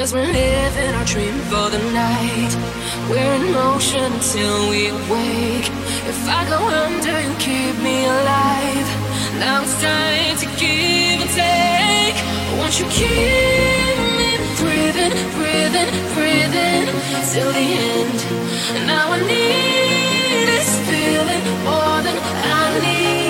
Cause we're living our dream for the night. We're in motion until we wake. If I go under, you keep me alive. Now it's time to give and take. Won't you keep me breathing, breathing, breathing till the end? Now I need this feeling more than I need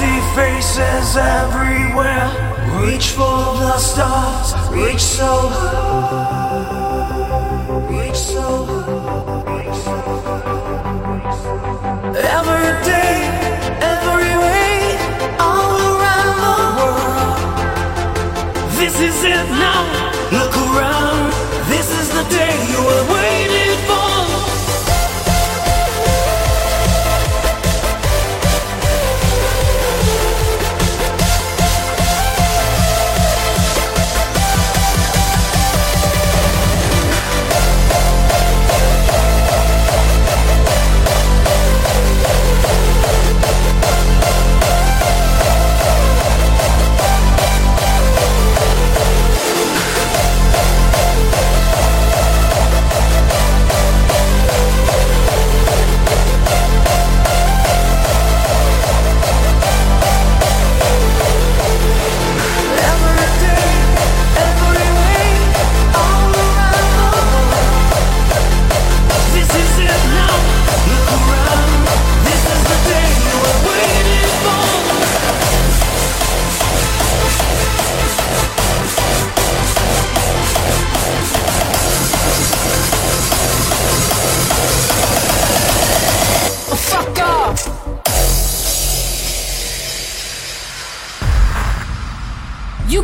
me faces everywhere. Reach for the stars, reach so high, reach so high. Every day, every way, all around the world. This is it now.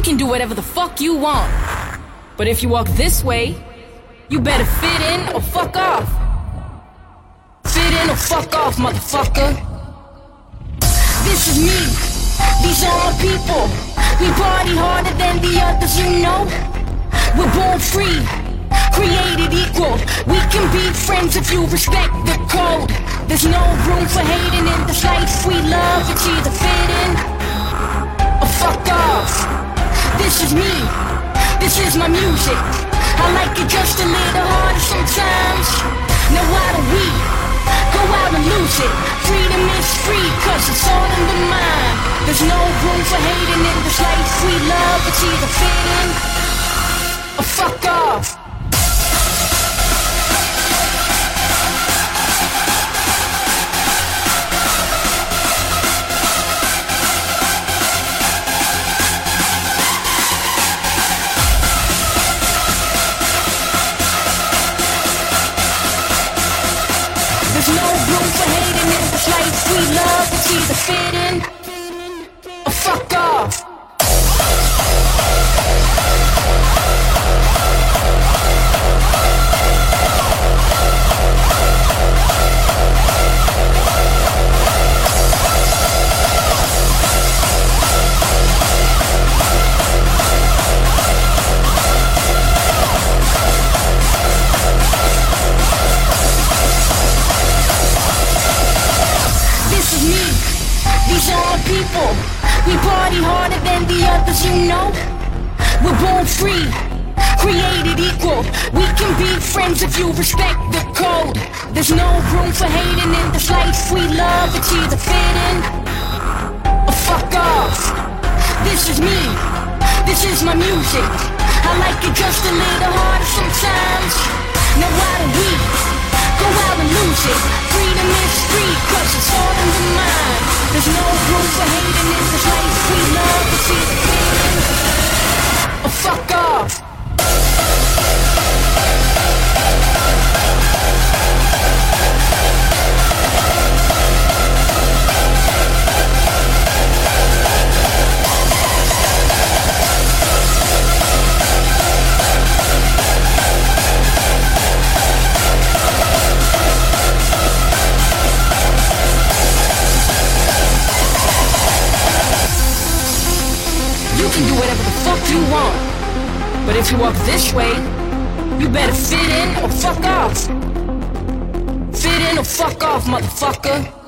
Can do whatever the fuck you want. But if you walk this way, you better fit in or fuck off. Fit in or fuck off, motherfucker. This is me. These are my people. We party harder than the others, you know. We're born free, created equal. We can be friends if you respect the code. There's no room for hating in this life we love. It's either fit in or fuck off. This is me. This is my music. I like it just a little harder sometimes. Now why don't we go out and lose it? Freedom is free, cause it's all in the mind. There's no room for hating in this life we love. It's either fit in or fuck off. It's either fit in party harder than the others, you know. We're born free, created equal. We can be friends if you respect the code. There's no room for hating in this life we love. It's either fit or oh, fuck off. This is me. This is my music. I like it just a little harder sometimes. Now why don't we go out and lose it? Freedom is free, cause it's all in the mind. There's no room for hating in this life we love. It's either fit in or oh, fuck off. Can do whatever the fuck you want. But if you walk this way, you better fit in or fuck off. Fit in or fuck off, motherfucker.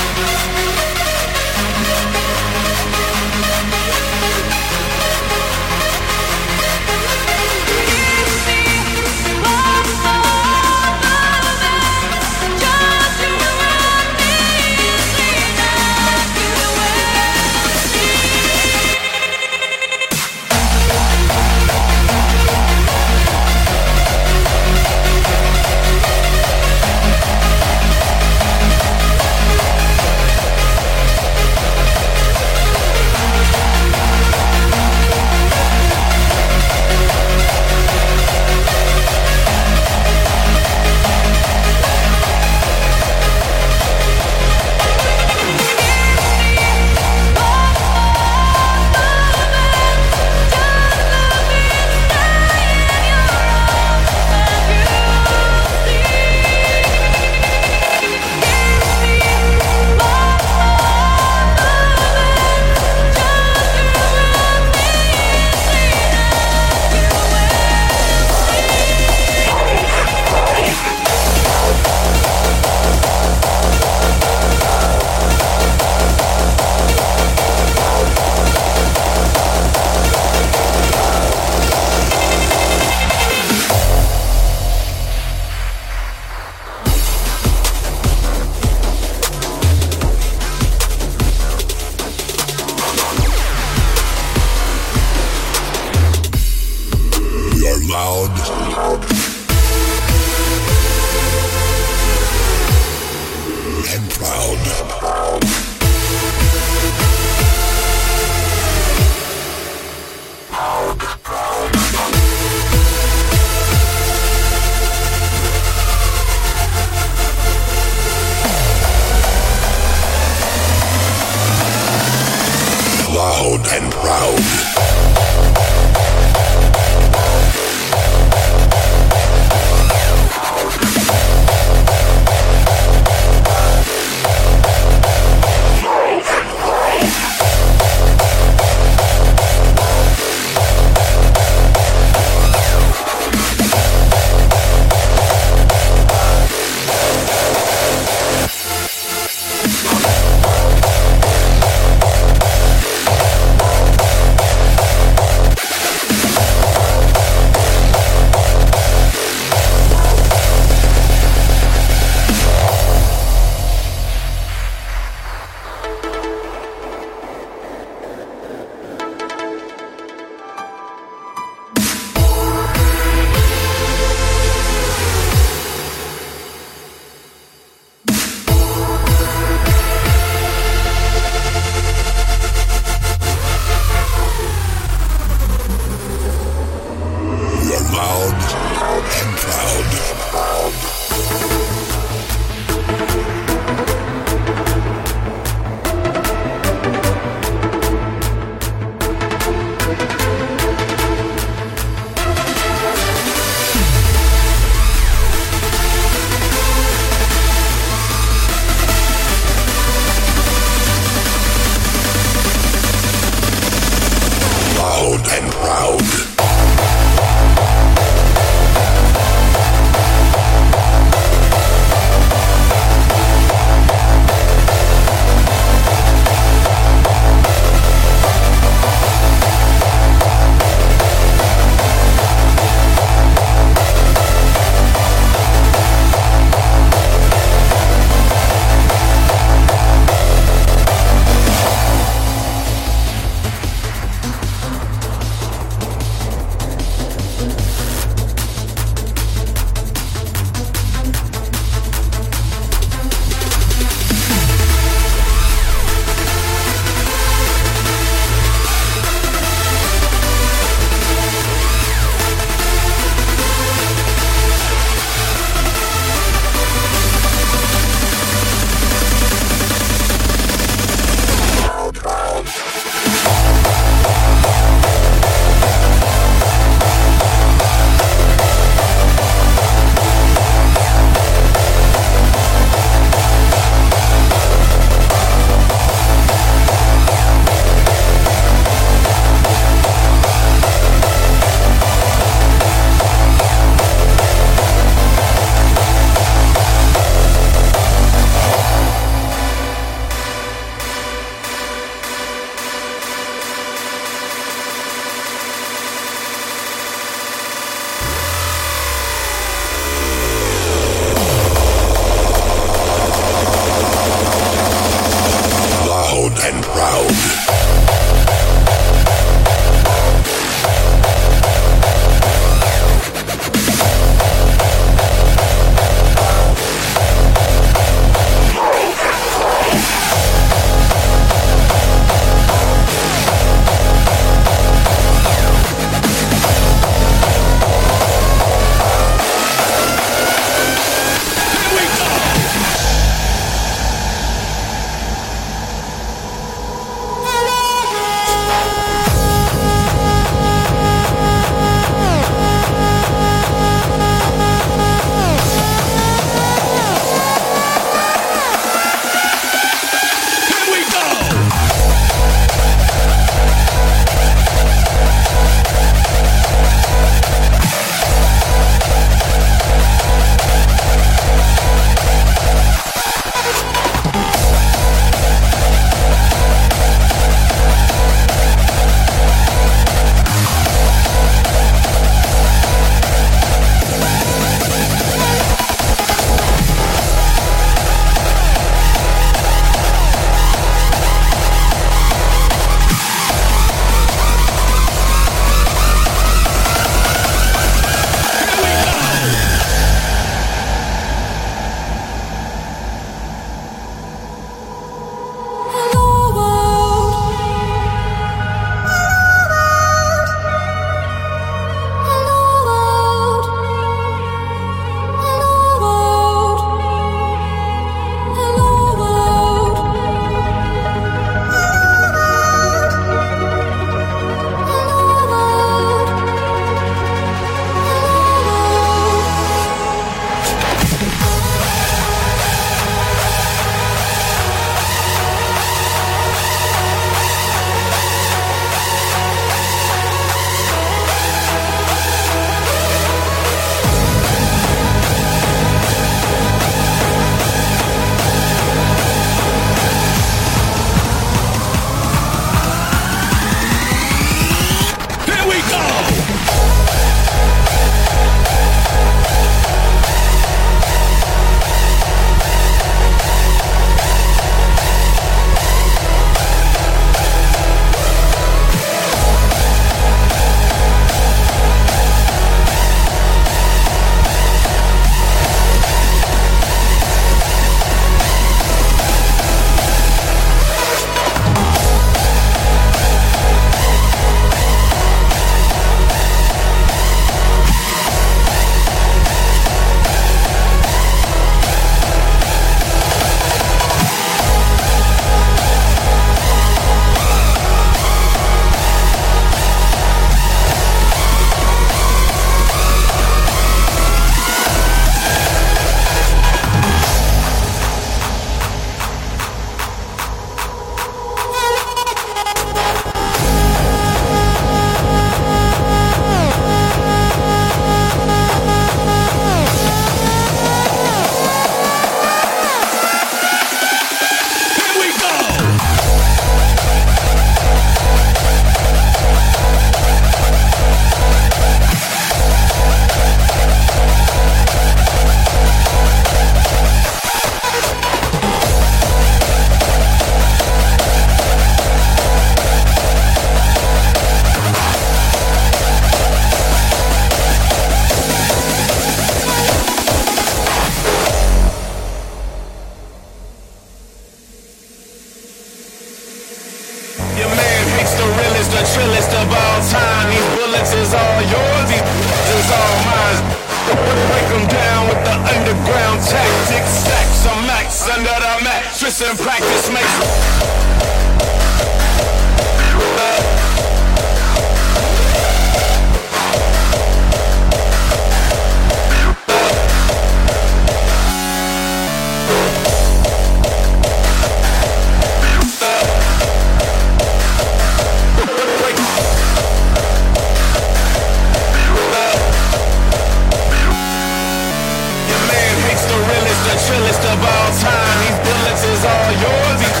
illest of all time. These bullets is all yours, these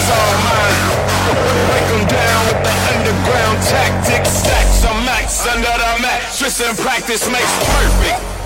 is all mine. Break them down with the underground tactics. Stacks on max under the mattress and practice makes perfect.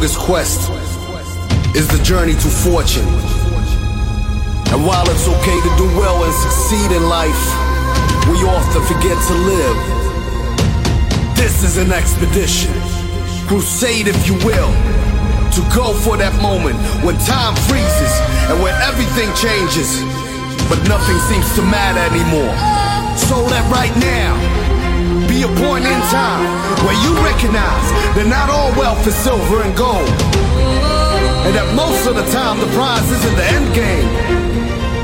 Longest quest is the journey to fortune. And while it's okay to do well and succeed in life, we often forget to live. This is an expedition, crusade if you will, to go for that moment when time freezes and when everything changes, but nothing seems to matter anymore. So let right now a point in time where you recognize that not all wealth is silver and gold. And that most of the time the prize isn't the end game,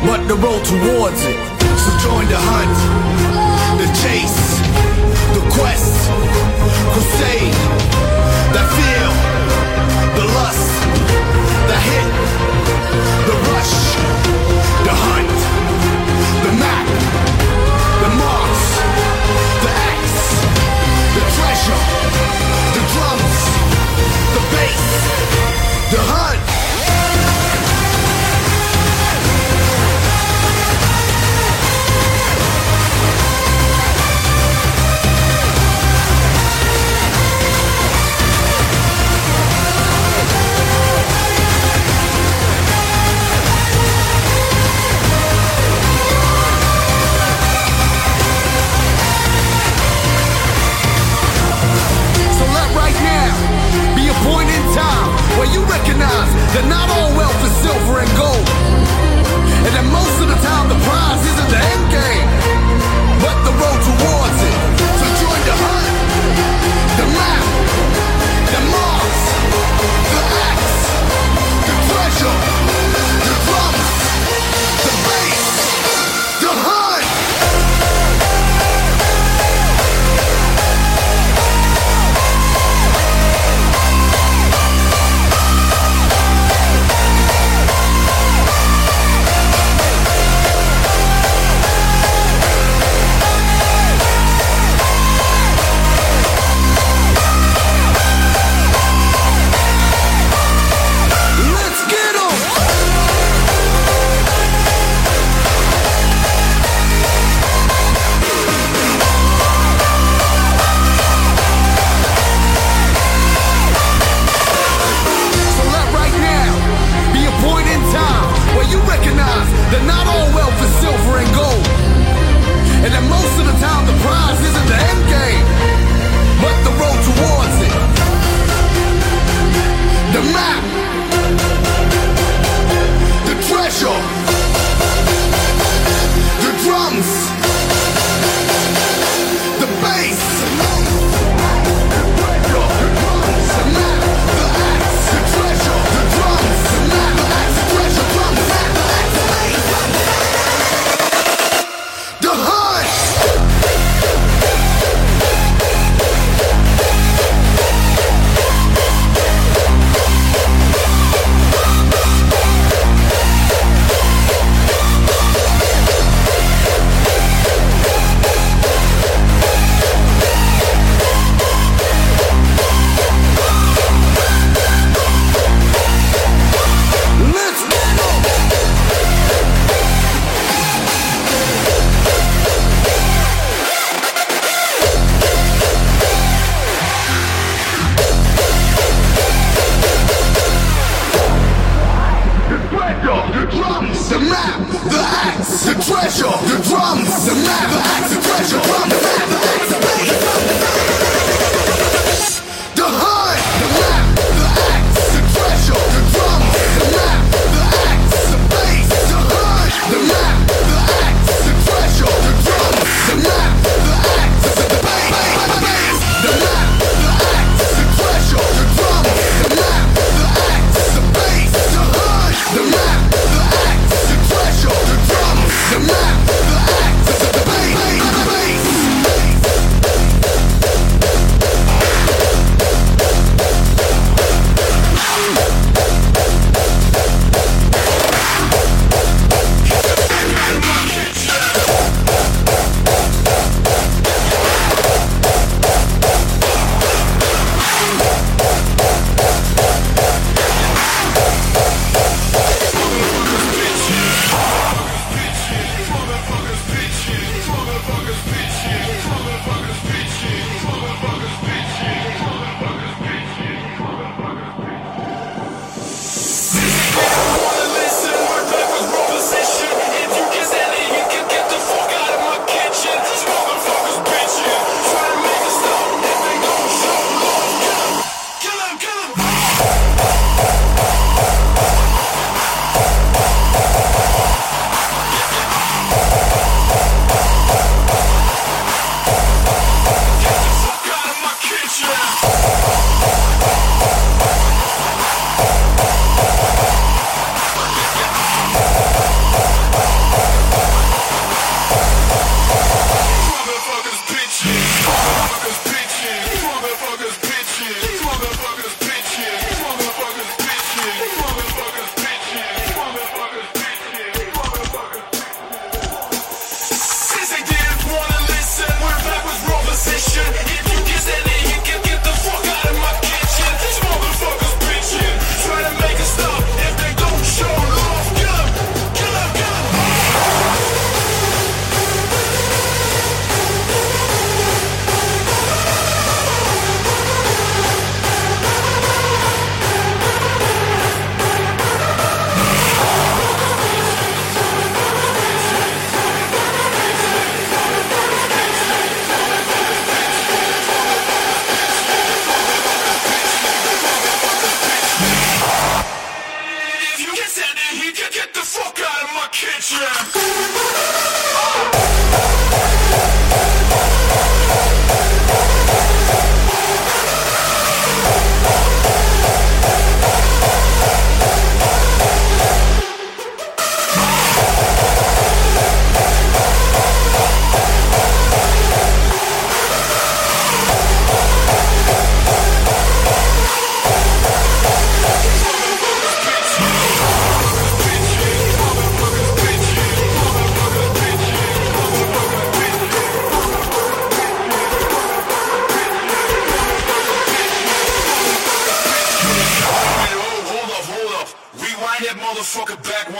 but the road towards it. So join the hunt, the chase, the quest, crusade, that feel, the lust, the hit, the rush, the drums, the bass, the hunt. You recognize that not all wealth is silver and gold. And that most of the time the prize isn't the end game, but the road towards it. So join the hunt, the map, the marks, the axe, the treasure,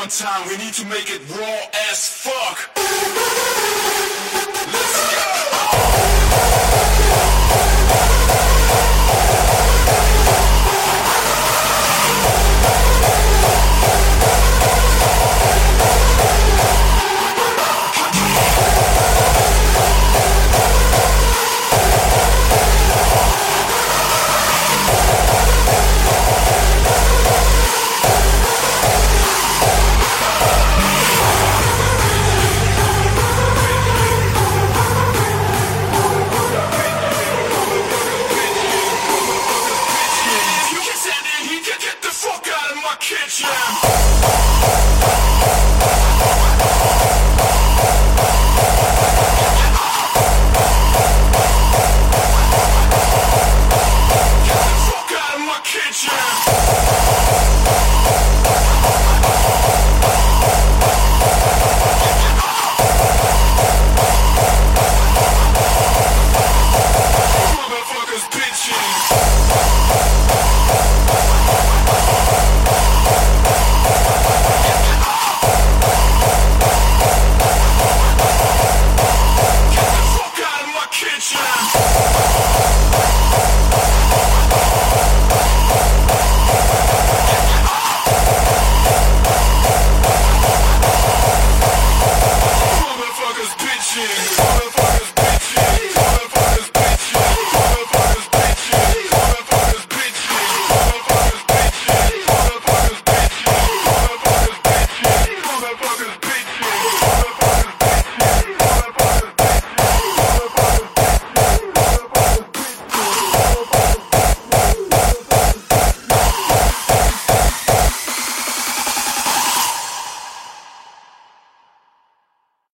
motherfucker time. We need to make it raw as fuck.